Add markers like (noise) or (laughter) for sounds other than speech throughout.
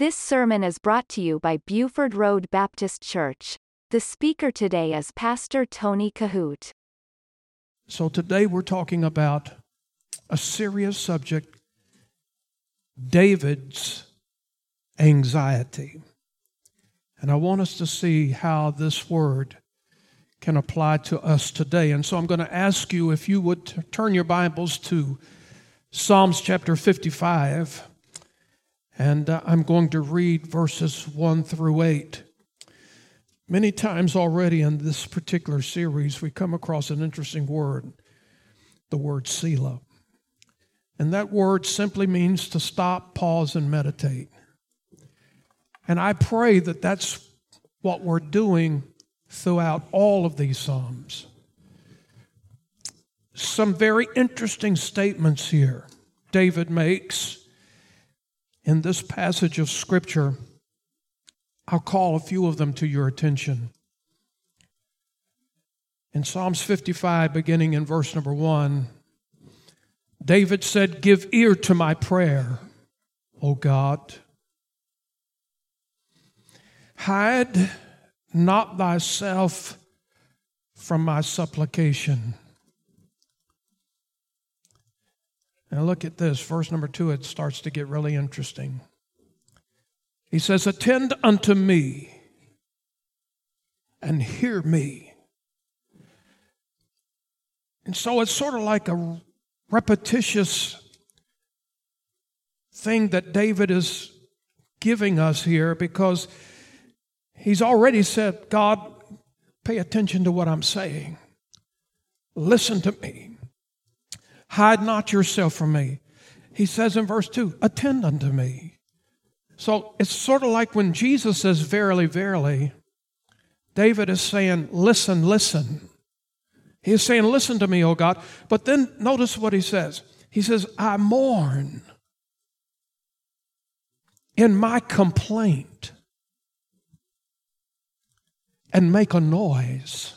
This sermon is brought to you by Buford Road Baptist Church. The speaker today is Pastor Tony Kohout. So today we're talking about a serious subject David's anxiety. And I want us to see how this word can apply to us today. And so I'm going to ask you if you would turn your Bibles to Psalms chapter 55. And uh, I'm going to read verses 1 through 8. Many times already in this particular series, we come across an interesting word, the word Selah. And that word simply means to stop, pause, and meditate. And I pray that that's what we're doing throughout all of these Psalms. Some very interesting statements here David makes in this passage of Scripture. I'll call a few of them to your attention. In Psalms 55, beginning in verse number one, David said, Give ear to my prayer, O God. Hide not thyself from my supplication. Now look at this, verse number two, it starts to get really interesting. He says, Attend unto me and hear me. And so it's sort of like a repetitious thing that David is giving us here because He's already said, God, pay attention to what I'm saying. Listen to me. Hide not yourself from me. He says in verse 2, attend unto me. So it's sort of like when Jesus says, Verily, verily, David is saying, Listen, listen. He is saying, Listen to me, O God. But then notice what he says. He says, I mourn in my complaint and make a noise.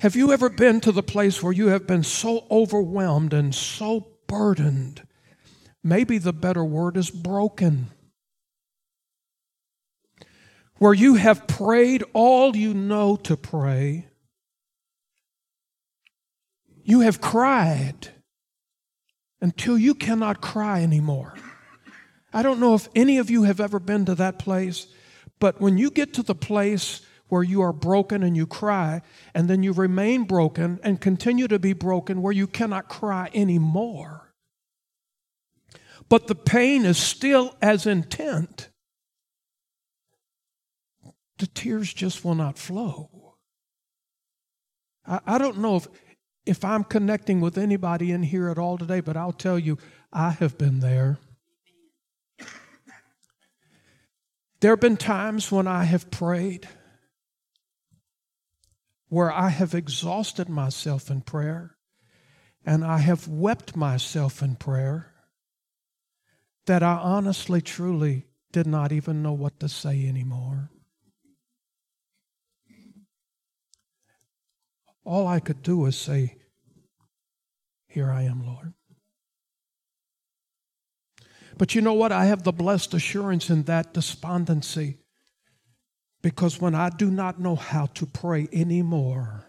Have you ever been to the place where you have been so overwhelmed and so burdened? Maybe the better word is broken. Where you have prayed all you know to pray, you have cried until you cannot cry anymore. I don't know if any of you have ever been to that place but when you get to the place where you are broken and you cry, and then you remain broken and continue to be broken where you cannot cry anymore, but the pain is still as intent, the tears just will not flow. I, I don't know if, if I'm connecting with anybody in here at all today, but I'll tell you, I have been there. There have been times when I have prayed where I have exhausted myself in prayer and I have wept myself in prayer that I honestly, truly did not even know what to say anymore. All I could do was say, Here I am, Lord. But you know what? I have the blessed assurance in that despondency. Because when I do not know how to pray anymore,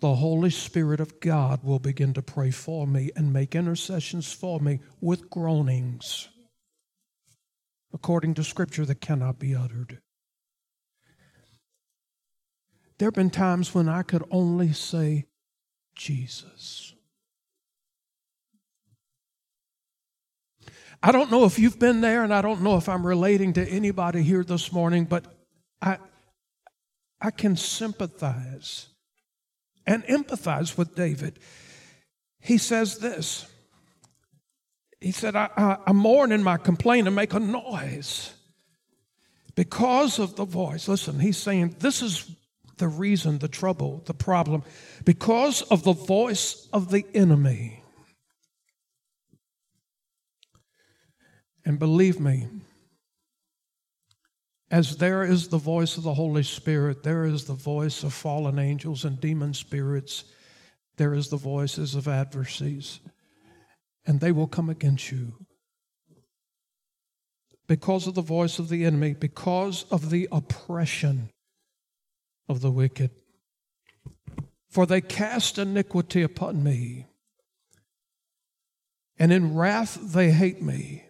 the Holy Spirit of God will begin to pray for me and make intercessions for me with groanings, according to Scripture that cannot be uttered. There have been times when I could only say, Jesus. I don't know if you've been there, and I don't know if I'm relating to anybody here this morning, but I, I can sympathize and empathize with David. He says this He said, I, I, I mourn in my complaint and make a noise because of the voice. Listen, he's saying this is the reason, the trouble, the problem, because of the voice of the enemy. And believe me, as there is the voice of the Holy Spirit, there is the voice of fallen angels and demon spirits, there is the voices of adversaries, and they will come against you. because of the voice of the enemy, because of the oppression of the wicked. For they cast iniquity upon me, and in wrath they hate me.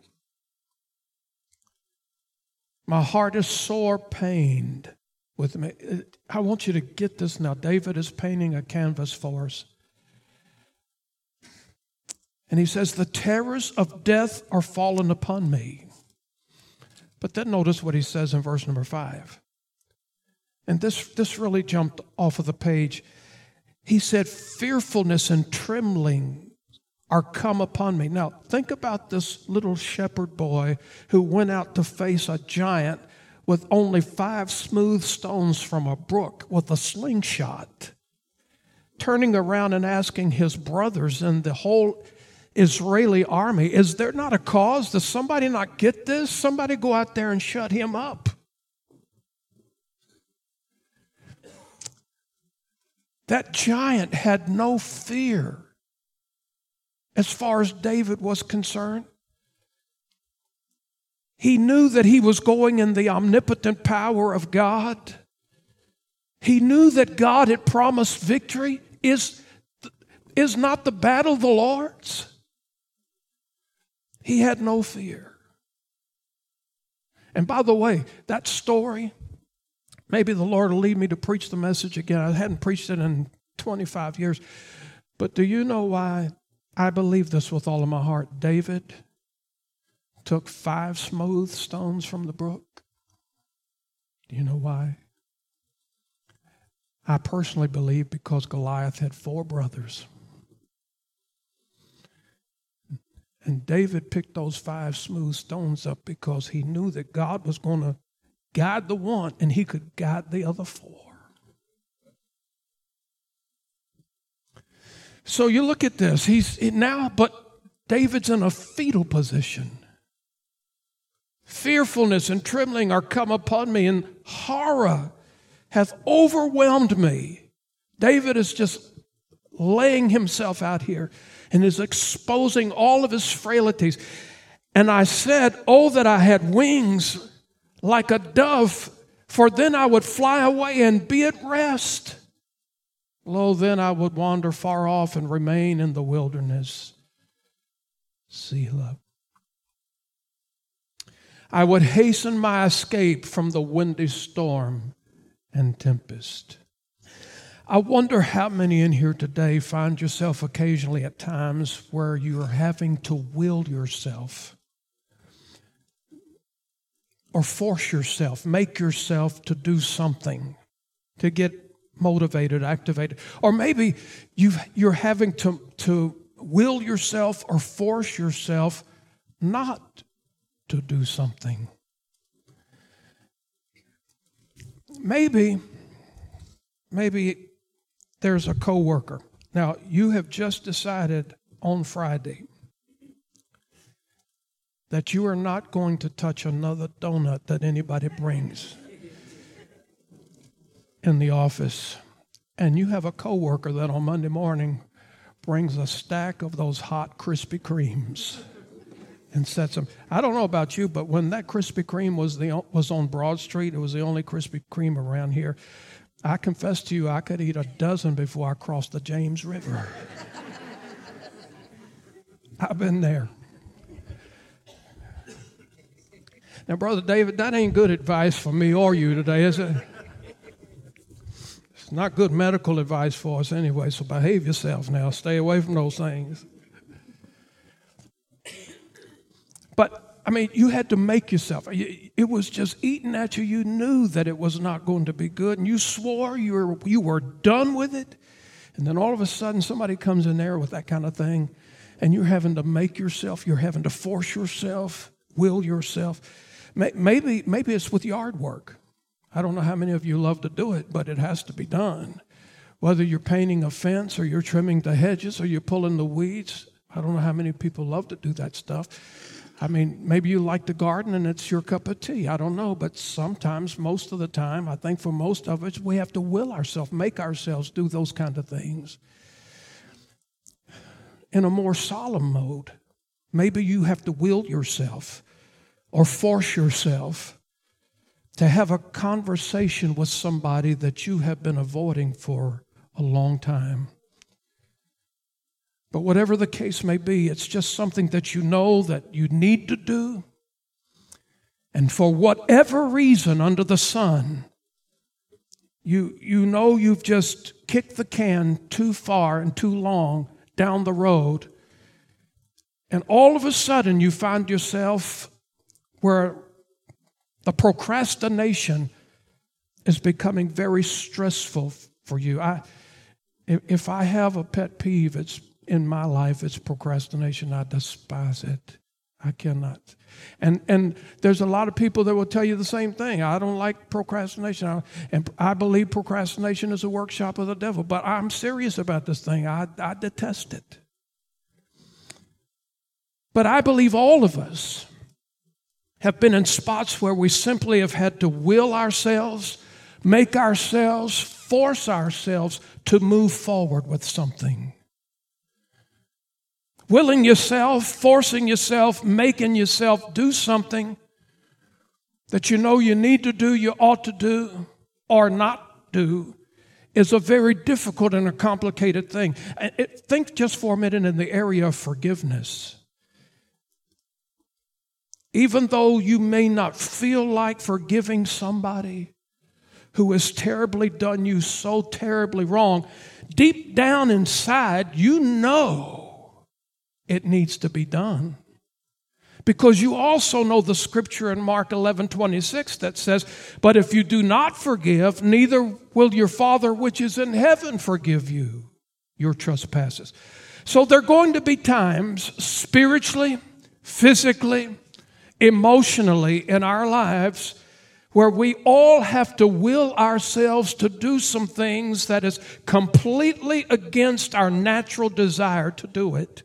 My heart is sore pained with me. I want you to get this now. David is painting a canvas for us. And he says, The terrors of death are fallen upon me. But then notice what he says in verse number five. And this, this really jumped off of the page. He said, Fearfulness and trembling are come upon me. Now, think about this little shepherd boy who went out to face a giant with only five smooth stones from a brook with a slingshot, turning around and asking his brothers and the whole Israeli army, Is there not a cause? Does somebody not get this? Somebody go out there and shut him up. That giant had no fear as far as David was concerned. He knew that he was going in the omnipotent power of God. He knew that God had promised victory. Is, is not the battle the Lord's? He had no fear. And by the way, that story, maybe the Lord will lead me to preach the message again. I hadn't preached it in 25 years. But do you know why I believe this with all of my heart? David took five smooth stones from the brook. Do you know why? I personally believe because Goliath had four brothers. And David picked those five smooth stones up because he knew that God was going to guide the one and he could guide the other four. So you look at this. He's now, but David's in a fetal position. Fearfulness and trembling are come upon me, and horror hath overwhelmed me. David is just laying himself out here and is exposing all of his frailties. And I said, Oh, that I had wings like a dove, for then I would fly away and be at rest. Lo, then I would wander far off and remain in the wilderness. Selah. I would hasten my escape from the windy storm and tempest. I wonder how many in here today find yourself occasionally at times where you are having to will yourself or force yourself, make yourself to do something, to get motivated, activated. Or maybe you you're having to, to will yourself or force yourself not to do something. Maybe, maybe there's a coworker. Now, you have just decided on Friday that you are not going to touch another donut that anybody brings in the office. And you have a coworker that on Monday morning brings a stack of those hot Krispy Kremes and sets them. I don't know about you, but when that Krispy Kreme was the was on Broad Street, it was the only Krispy Kreme around here. I confess to you, I could eat a dozen before I crossed the James River. (laughs) I've been there. Now, Brother David, that ain't good advice for me or you today, is it? Not good medical advice for us anyway, so behave yourself now. Stay away from those things. But I mean, you had to make yourself. It was just eating at you. You knew that it was not going to be good, and you swore you were you were done with it. And then all of a sudden, somebody comes in there with that kind of thing, and you're having to make yourself. You're having to force yourself, will yourself. Maybe maybe it's with yard work. I don't know how many of you love to do it, but it has to be done. Whether you're painting a fence or you're trimming the hedges or you're pulling the weeds, I don't know how many people love to do that stuff. I mean, maybe you like the garden and it's your cup of tea. I don't know. But sometimes, most of the time, I think for most of us, we have to will ourselves, make ourselves do those kind of things. In a more solemn mode, maybe you have to will yourself or force yourself to have a conversation with somebody that you have been avoiding for a long time. But whatever the case may be, it's just something that you know that you need to do. And for whatever reason under the sun, you, you know you've just kicked the can too far and too long down the road. And all of a sudden, you find yourself where the procrastination is becoming very stressful for you. I, if I have a pet peeve, it's in my life, it's procrastination. I despise it. I cannot. And and there's a lot of people that will tell you the same thing. I don't like procrastination, and I believe procrastination is a workshop of the devil. But I'm serious about this thing. I, I detest it. But I believe all of us have been in spots where we simply have had to will ourselves, make ourselves, force ourselves to move forward with something. Willing yourself, forcing yourself, making yourself do something that you know you need to do, you ought to do, or not do is a very difficult and a complicated thing. Think just for a minute in the area of forgiveness. Even though you may not feel like forgiving somebody who has terribly done you so terribly wrong, deep down inside, you know it needs to be done. Because you also know the scripture in Mark 11 26 that says, But if you do not forgive, neither will your Father which is in heaven forgive you your trespasses. So there are going to be times, spiritually, physically, emotionally in our lives where we all have to will ourselves to do some things that is completely against our natural desire to do it.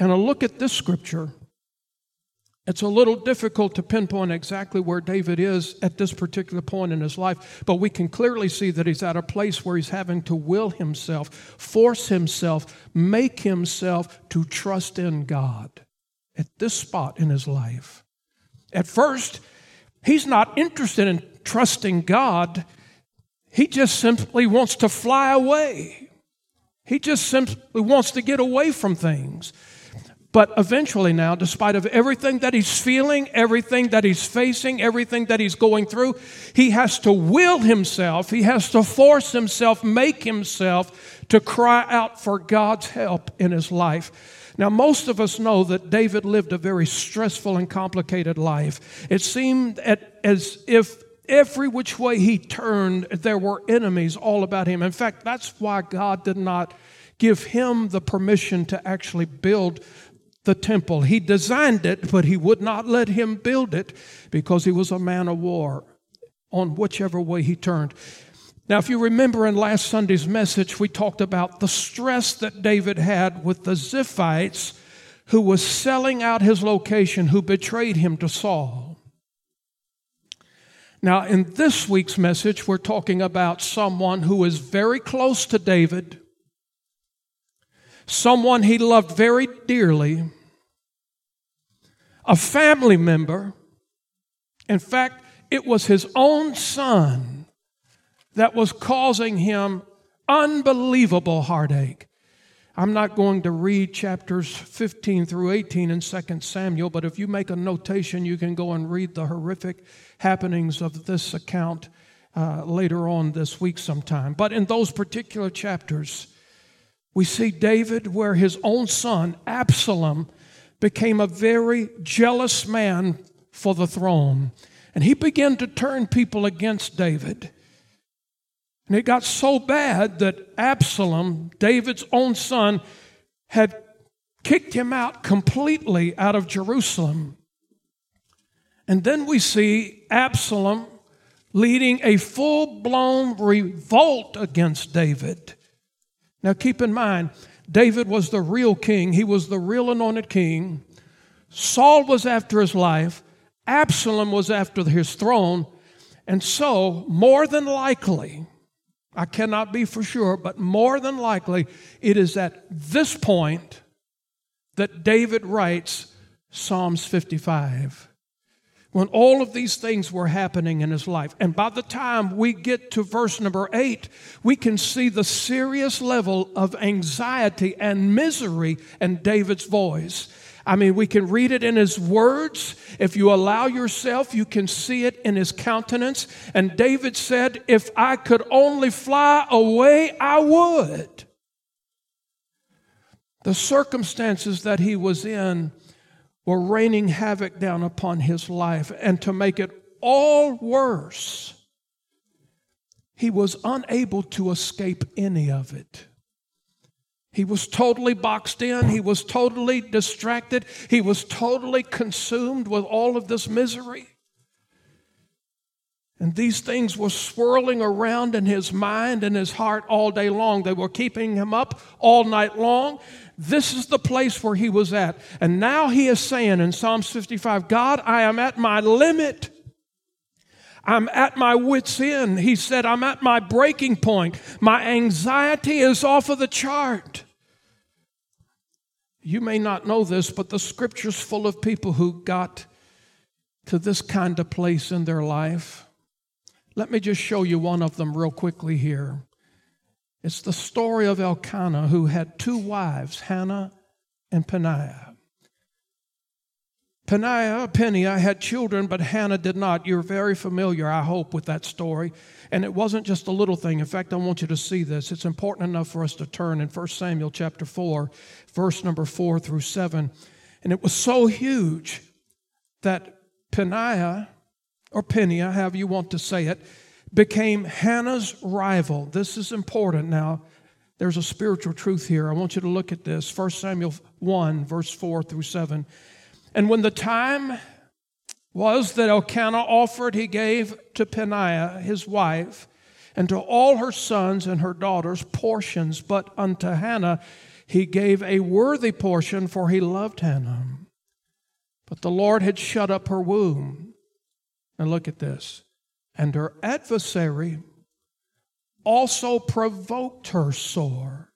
And a look at this scripture, it's a little difficult to pinpoint exactly where David is at this particular point in his life, but we can clearly see that he's at a place where he's having to will himself, force himself, make himself to trust in God at this spot in his life. At first, he's not interested in trusting God, he just simply wants to fly away. He just simply wants to get away from things. But eventually, now, despite of everything that he's feeling, everything that he's facing, everything that he's going through, he has to will himself, he has to force himself, make himself to cry out for God's help in his life. Now, most of us know that David lived a very stressful and complicated life. It seemed as if every which way he turned, there were enemies all about him. In fact, that's why God did not give him the permission to actually build the temple. He designed it, but he would not let him build it because he was a man of war on whichever way he turned. Now, if you remember in last Sunday's message, we talked about the stress that David had with the Ziphites who was selling out his location, who betrayed him to Saul. Now, in this week's message, we're talking about someone who is very close to David, someone he loved very dearly, a family member. In fact, it was his own son that was causing him unbelievable heartache. I'm not going to read chapters 15 through 18 in 2 Samuel, but if you make a notation, you can go and read the horrific happenings of this account uh, later on this week sometime. But in those particular chapters, we see David where his own son, Absalom, became a very jealous man for the throne. And he began to turn people against David. And it got so bad that Absalom, David's own son, had kicked him out completely out of Jerusalem. And then we see Absalom leading a full blown revolt against David. Now, keep in mind, David was the real king, he was the real anointed king. Saul was after his life, Absalom was after his throne. And so, more than likely, I cannot be for sure, but more than likely, it is at this point that David writes Psalms 55 when all of these things were happening in his life. And by the time we get to verse number eight, we can see the serious level of anxiety and misery in David's voice. I mean, we can read it in his words. If you allow yourself, you can see it in his countenance. And David said, If I could only fly away, I would. The circumstances that he was in were raining havoc down upon his life. And to make it all worse, he was unable to escape any of it. He was totally boxed in. He was totally distracted. He was totally consumed with all of this misery. And these things were swirling around in his mind and his heart all day long. They were keeping him up all night long. This is the place where he was at. And now he is saying in Psalms 55 God, I am at my limit. I'm at my wits' end. He said, I'm at my breaking point. My anxiety is off of the chart. You may not know this, but the scripture's full of people who got to this kind of place in their life. Let me just show you one of them real quickly here. It's the story of Elkanah, who had two wives, Hannah and Peninnah. Peninnah, uh, Peninnah had children, but Hannah did not. You're very familiar, I hope, with that story. And it wasn't just a little thing. In fact, I want you to see this. It's important enough for us to turn in 1 Samuel chapter 4, verse number 4 through 7. And it was so huge that Peninnah or Peninnah, however you want to say it, became Hannah's rival. This is important now. There's a spiritual truth here. I want you to look at this. 1 Samuel 1, verse 4 through 7. And when the time was that Elkanah offered, he gave to Peninnah, his wife, and to all her sons and her daughters portions, but unto Hannah he gave a worthy portion, for he loved Hannah. But the Lord had shut up her womb. And look at this. And her adversary also provoked her sore,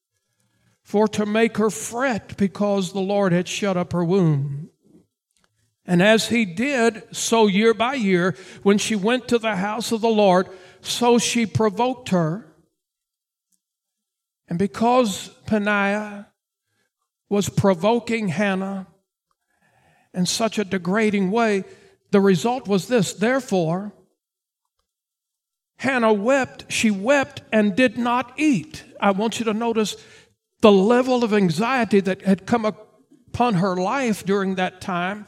for to make her fret because the Lord had shut up her womb. And as he did, so year by year, when she went to the house of the Lord, so she provoked her. And because Peninnah was provoking Hannah in such a degrading way, the result was this therefore, Hannah wept, she wept and did not eat. I want you to notice the level of anxiety that had come upon her life during that time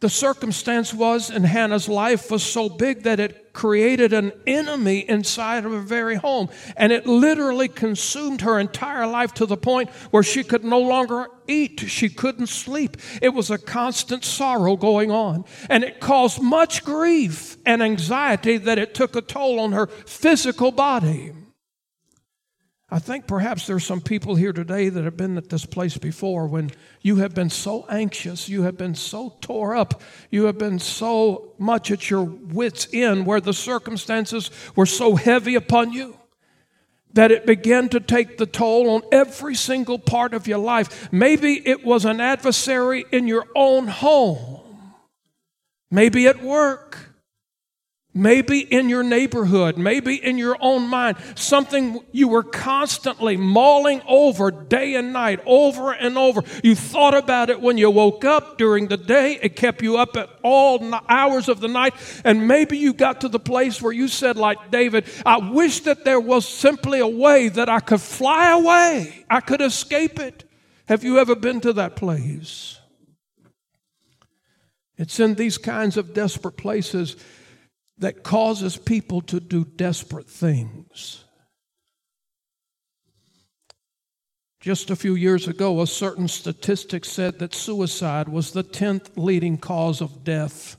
the circumstance was in Hannah's life was so big that it created an enemy inside of her very home. And it literally consumed her entire life to the point where she could no longer eat. She couldn't sleep. It was a constant sorrow going on. And it caused much grief and anxiety that it took a toll on her physical body. I think perhaps there's some people here today that have been at this place before when you have been so anxious, you have been so tore up, you have been so much at your wits' end where the circumstances were so heavy upon you that it began to take the toll on every single part of your life. Maybe it was an adversary in your own home, maybe at work. Maybe in your neighborhood, maybe in your own mind, something you were constantly mulling over day and night, over and over. You thought about it when you woke up during the day, it kept you up at all hours of the night, and maybe you got to the place where you said, like David, I wish that there was simply a way that I could fly away, I could escape it. Have you ever been to that place? It's in these kinds of desperate places that causes people to do desperate things. Just a few years ago, a certain statistic said that suicide was the 10th leading cause of death.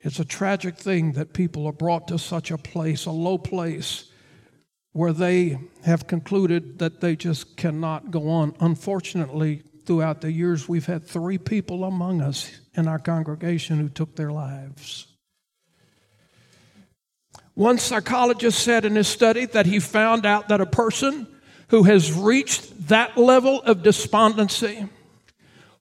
It's a tragic thing that people are brought to such a place, a low place, where they have concluded that they just cannot go on. Unfortunately, throughout the years, we've had three people among us in our congregation who took their lives. One psychologist said in his study that he found out that a person who has reached that level of despondency,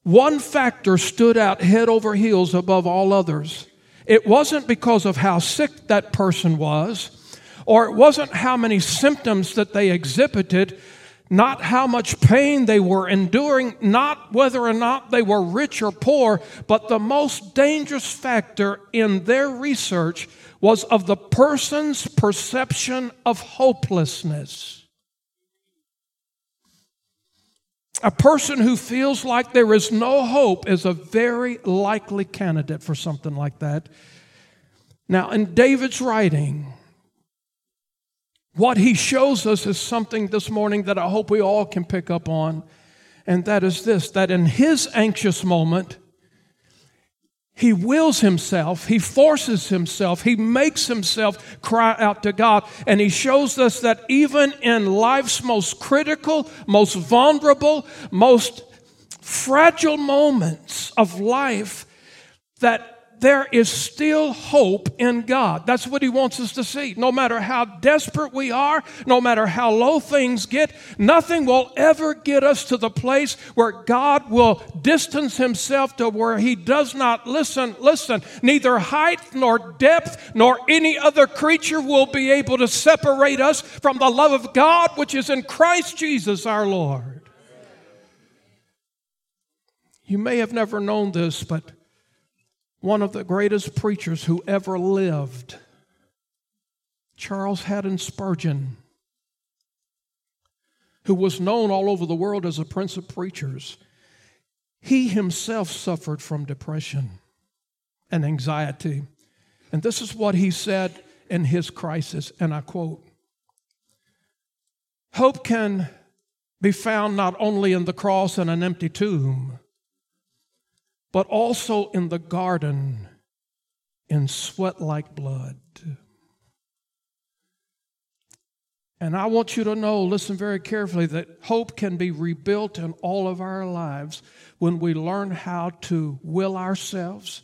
one factor stood out head over heels above all others. It wasn't because of how sick that person was, or it wasn't how many symptoms that they exhibited, not how much pain they were enduring, not whether or not they were rich or poor, but the most dangerous factor in their research was of the person's perception of hopelessness. A person who feels like there is no hope is a very likely candidate for something like that. Now, in David's writing, what he shows us is something this morning that I hope we all can pick up on, and that is this that in his anxious moment, he wills himself, he forces himself, he makes himself cry out to God. And he shows us that even in life's most critical, most vulnerable, most fragile moments of life, that there is still hope in God. That's what He wants us to see. No matter how desperate we are, no matter how low things get, nothing will ever get us to the place where God will distance Himself to where He does not listen. Listen, neither height nor depth nor any other creature will be able to separate us from the love of God which is in Christ Jesus our Lord. You may have never known this, but one of the greatest preachers who ever lived, Charles Haddon Spurgeon, who was known all over the world as a prince of preachers, he himself suffered from depression and anxiety. And this is what he said in his crisis, and I quote Hope can be found not only in the cross and an empty tomb but also in the garden in sweat like blood. And I want you to know, listen very carefully, that hope can be rebuilt in all of our lives when we learn how to will ourselves,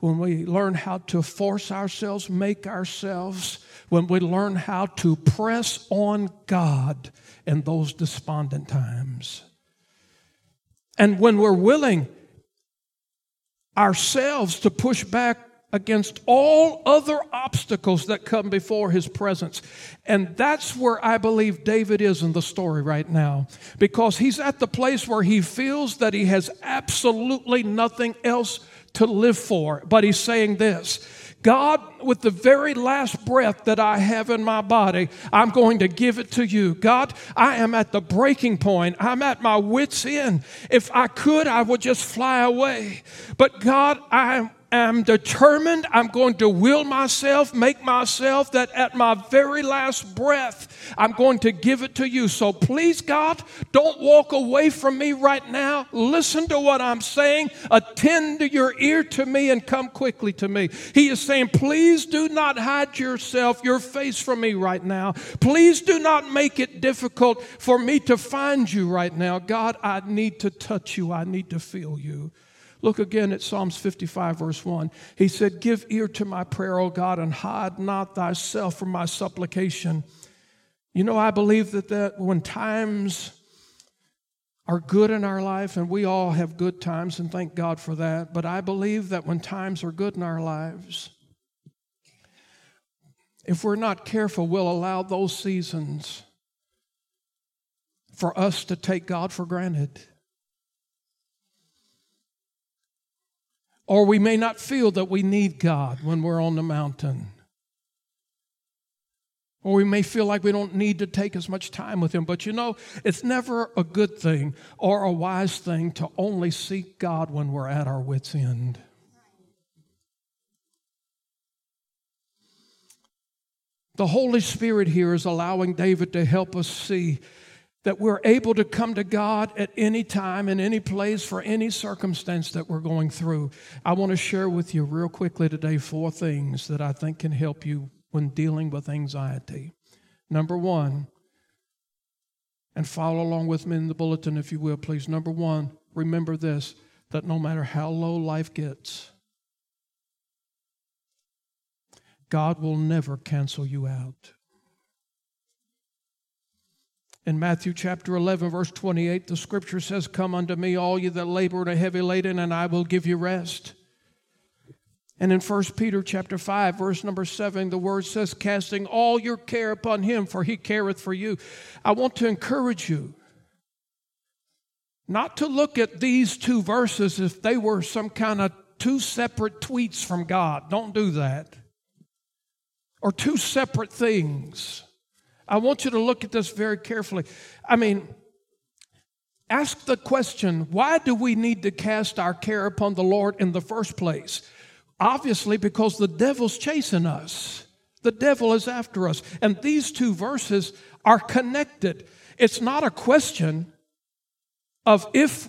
when we learn how to force ourselves, make ourselves, when we learn how to press on God in those despondent times. And when we're willing ourselves to push back against all other obstacles that come before his presence. And that's where I believe David is in the story right now. Because he's at the place where he feels that he has absolutely nothing else to live for. But he's saying this God, with the very last breath that I have in my body, I'm going to give it to you. God, I am at the breaking point. I'm at my wits' end. If I could, I would just fly away. But God, I am determined, I'm going to will myself, make myself that at my very last breath, I'm going to give it to you. So please, God, don't walk away from me right now. Listen to what I'm saying. Attend to your ear to me and come quickly to me. He is saying, please do not hide yourself, your face from me right now. Please do not make it difficult for me to find you right now. God, I need to touch you. I need to feel you. Look again at Psalms 55, verse 1. He said, Give ear to my prayer, O God, and hide not thyself from my supplication. You know, I believe that, that when times are good in our life, and we all have good times, and thank God for that, but I believe that when times are good in our lives, if we're not careful, we'll allow those seasons for us to take God for granted. Or we may not feel that we need God when we're on the mountain. Or we may feel like we don't need to take as much time with Him. But you know, it's never a good thing or a wise thing to only seek God when we're at our wits' end. The Holy Spirit here is allowing David to help us see that we're able to come to God at any time, in any place, for any circumstance that we're going through. I want to share with you real quickly today four things that I think can help you when dealing with anxiety. Number one, and follow along with me in the bulletin if you will, please. Number one, remember this that no matter how low life gets, God will never cancel you out. In Matthew chapter 11, verse 28, the scripture says, Come unto me, all you that labor and are heavy laden, and I will give you rest. And in 1 Peter chapter 5, verse number 7, the word says, Casting all your care upon him, for he careth for you. I want to encourage you not to look at these two verses if they were some kind of two separate tweets from God. Don't do that. Or two separate things. I want you to look at this very carefully. I mean, ask the question why do we need to cast our care upon the Lord in the first place? Obviously, because the devil's chasing us. The devil is after us. And these two verses are connected. It's not a question of if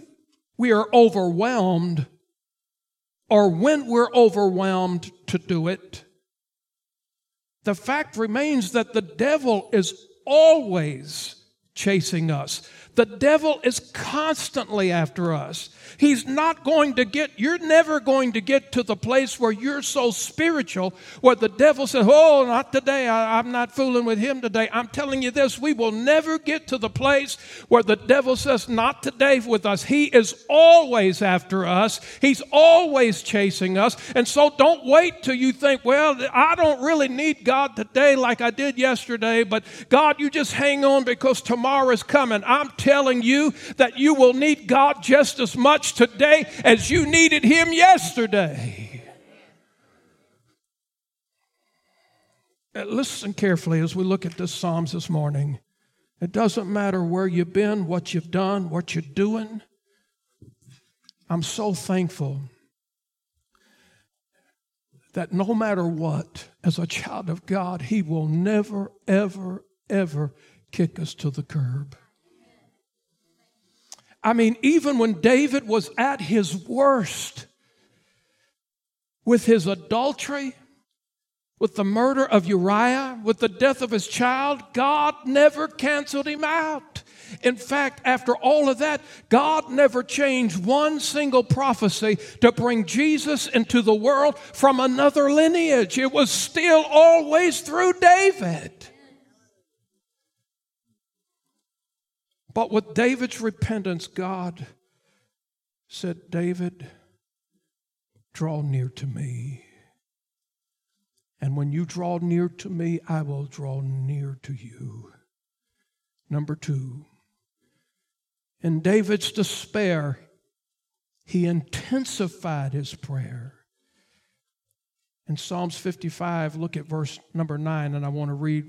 we are overwhelmed or when we're overwhelmed to do it. The fact remains that the devil is always chasing us. The devil is constantly after us. He's not going to get, you're never going to get to the place where you're so spiritual where the devil says, Oh, not today. I, am not fooling with him today. I'm telling you this, we will never get to the place where the devil says, Not today with us. He is always after us, he's always chasing us. And so don't wait till you think, Well, I don't really need God today like I did yesterday, but God, you just hang on because tomorrow is coming. I'm telling you that you will need God just as much today as you needed Him yesterday. Listen carefully as we look at this Psalms this morning. It doesn't matter where you've been, what you've done, what you're doing. I'm so thankful that no matter what, as a child of God, He will never, ever, ever kick us to the curb. I mean, even when David was at his worst with his adultery, with the murder of Uriah, with the death of his child, God never canceled him out. In fact, after all of that, God never changed one single prophecy to bring Jesus into the world from another lineage. It was still always through David. But with David's repentance, God said, David, draw near to me. And when you draw near to me, I will draw near to you. Number two, in David's despair, he intensified his prayer. In Psalms 55, look at verse number 9, and I want to read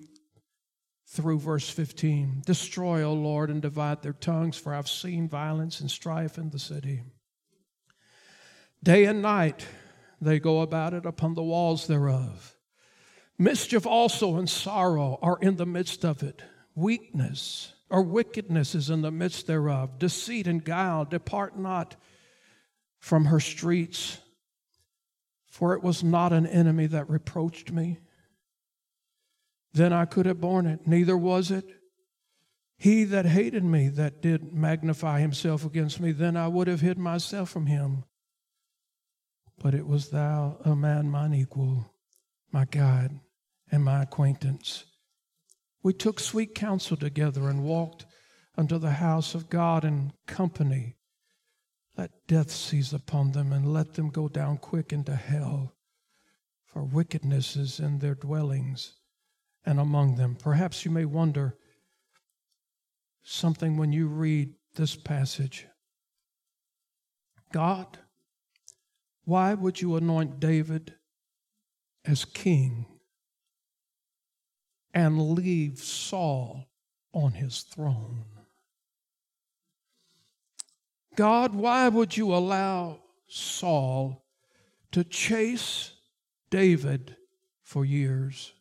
through verse 15. Destroy, O Lord, and divide their tongues, for I've seen violence and strife in the city. Day and night they go about it upon the walls thereof. Mischief also and sorrow are in the midst of it. Weakness or wickedness is in the midst thereof. Deceit and guile depart not from her streets. For it was not an enemy that reproached me then I could have borne it. Neither was it he that hated me that did magnify himself against me. Then I would have hid myself from him. But it was thou, a man mine equal, my God, and my acquaintance. We took sweet counsel together and walked unto the house of God in company. Let death seize upon them and let them go down quick into hell, for wickedness is in their dwellings and among them. Perhaps you may wonder something when you read this passage. God, why would you anoint David as king and leave Saul on his throne? God, why would you allow Saul to chase David for years?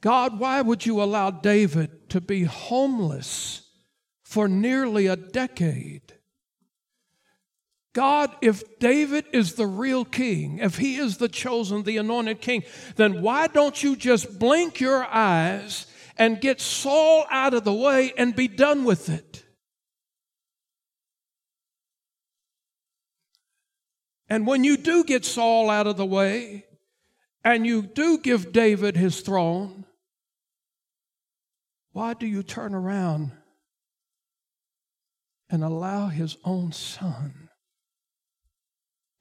God, why would you allow David to be homeless for nearly a decade? God, if David is the real king, if he is the chosen, the anointed king, then why don't you just blink your eyes and get Saul out of the way and be done with it? And when you do get Saul out of the way and you do give David his throne, why do you turn around and allow his own son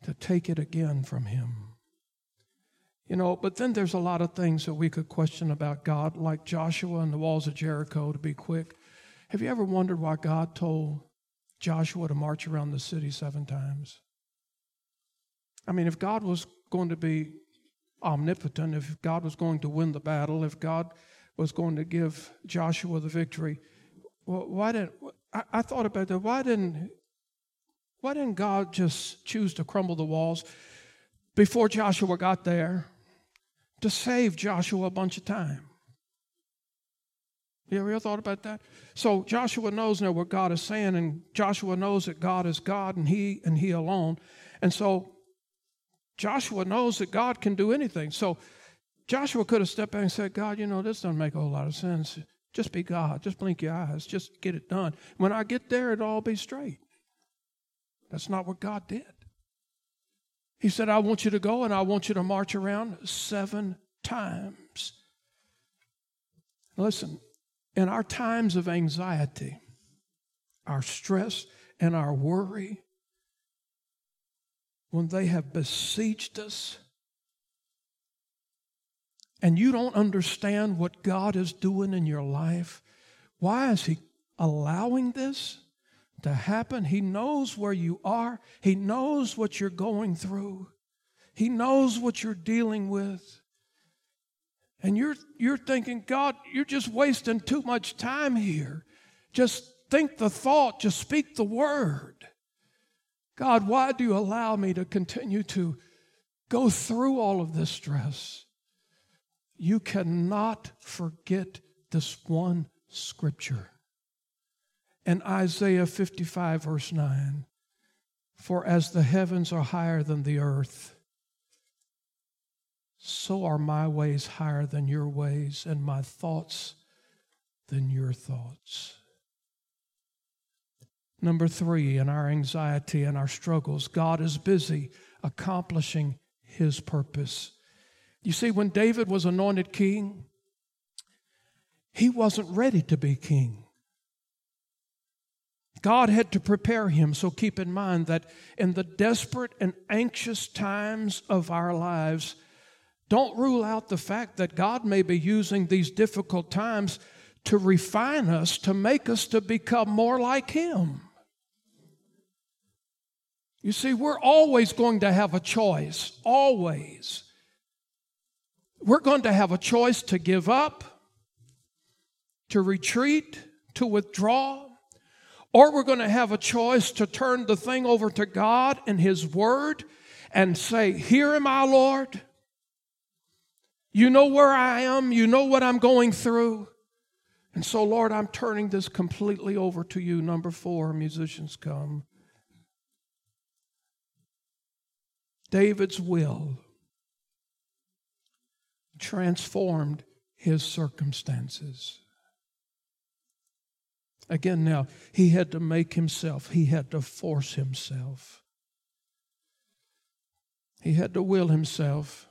to take it again from him? You know, but then there's a lot of things that we could question about God, like Joshua and the walls of Jericho, to be quick. Have you ever wondered why God told Joshua to march around the city seven times? I mean, if God was going to be omnipotent, if God was going to win the battle, if God was going to give Joshua the victory, well, why didn't I, I thought about that? Why didn't why didn't God just choose to crumble the walls before Joshua got there to save Joshua a bunch of time? You ever thought about that? So Joshua knows now what God is saying, and Joshua knows that God is God and He and He alone. And so Joshua knows that God can do anything. So Joshua could have stepped back and said, God, you know, this doesn't make a whole lot of sense. Just be God. Just blink your eyes. Just get it done. When I get there, it'll all be straight. That's not what God did. He said, I want you to go and I want you to march around seven times. Listen, in our times of anxiety, our stress, and our worry, when they have besieged us and you don't understand what God is doing in your life, why is He allowing this to happen? He knows where you are, He knows what you're going through, He knows what you're dealing with. And you're, you're thinking, God, you're just wasting too much time here. Just think the thought, just speak the word. God, why do you allow me to continue to go through all of this stress? You cannot forget this one scripture. In Isaiah 55, verse 9, for as the heavens are higher than the earth, so are my ways higher than your ways, and my thoughts than your thoughts. Number three, in our anxiety and our struggles, God is busy accomplishing his purpose. You see, when David was anointed king, he wasn't ready to be king. God had to prepare him. So keep in mind that in the desperate and anxious times of our lives, don't rule out the fact that God may be using these difficult times to refine us, to make us to become more like him. You see, we're always going to have a choice, always. We're going to have a choice to give up, to retreat, to withdraw, or we're going to have a choice to turn the thing over to God and His Word and say, Here am I, Lord. You know where I am, you know what I'm going through. And so, Lord, I'm turning this completely over to you. Number four, musicians come. David's will transformed his circumstances. Again, now, he had to make himself, he had to force himself, he had to will himself.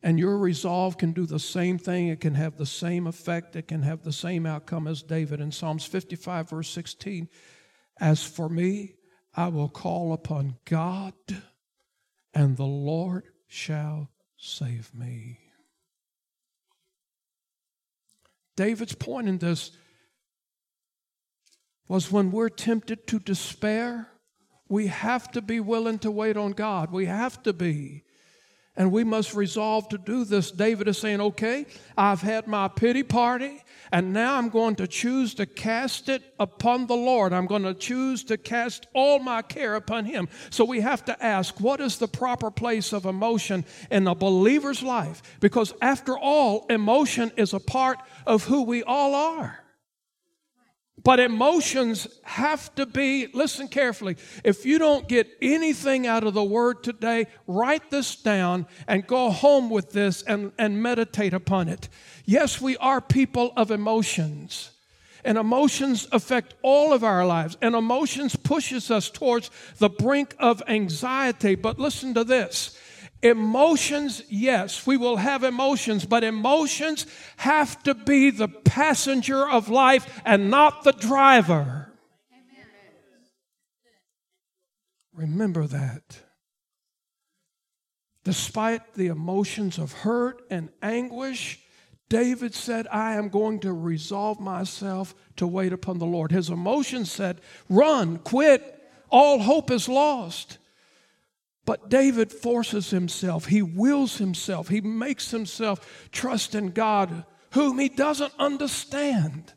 And your resolve can do the same thing. It can have the same effect. It can have the same outcome as David. In Psalms 55, verse 16, as for me, I will call upon God, and the Lord shall save me. David's point in this was when we're tempted to despair, we have to be willing to wait on God. We have to be. And we must resolve to do this. David is saying, okay, I've had my pity party, and now I'm going to choose to cast it upon the Lord. I'm going to choose to cast all my care upon Him. So we have to ask, what is the proper place of emotion in a believer's life? Because after all, emotion is a part of who we all are. But emotions have to be, listen carefully. If you don't get anything out of the word today, write this down and go home with this and, and meditate upon it. Yes, we are people of emotions. And emotions affect all of our lives. And emotions pushes us towards the brink of anxiety. But listen to this. Emotions, yes, we will have emotions, but emotions have to be the passenger of life and not the driver. Remember that. Despite the emotions of hurt and anguish, David said, I am going to resolve myself to wait upon the Lord. His emotions said, Run, quit, all hope is lost. But David forces himself, he wills himself, he makes himself trust in God, whom he doesn't understand.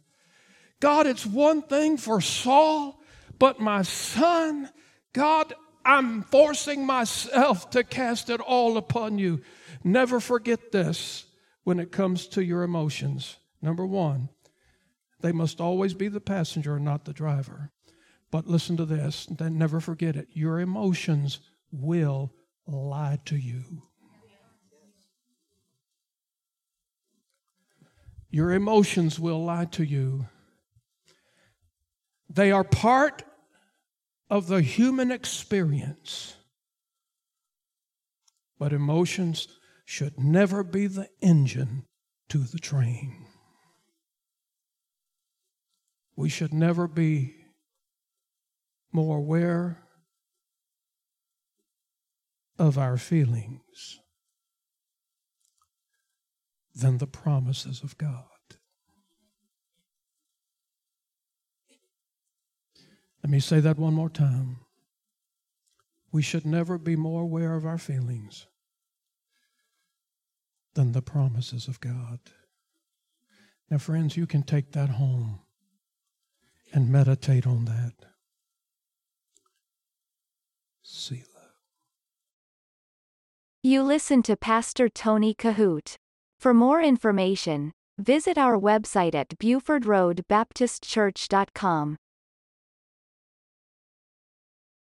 God, it's one thing for Saul, but my son, God, I'm forcing myself to cast it all upon you. Never forget this when it comes to your emotions. Number one, they must always be the passenger and not the driver. But listen to this, then never forget it. Your emotions will lie to you. Your emotions will lie to you. They are part of the human experience. But emotions should never be the engine to the train. We should never be more aware of our feelings than the promises of God. Let me say that one more time. We should never be more aware of our feelings than the promises of God. Now, friends, you can take that home and meditate on that. Selah. You listen to Pastor Tony Kohout. For more information, visit our website at BufordRoadBaptistChurch.com.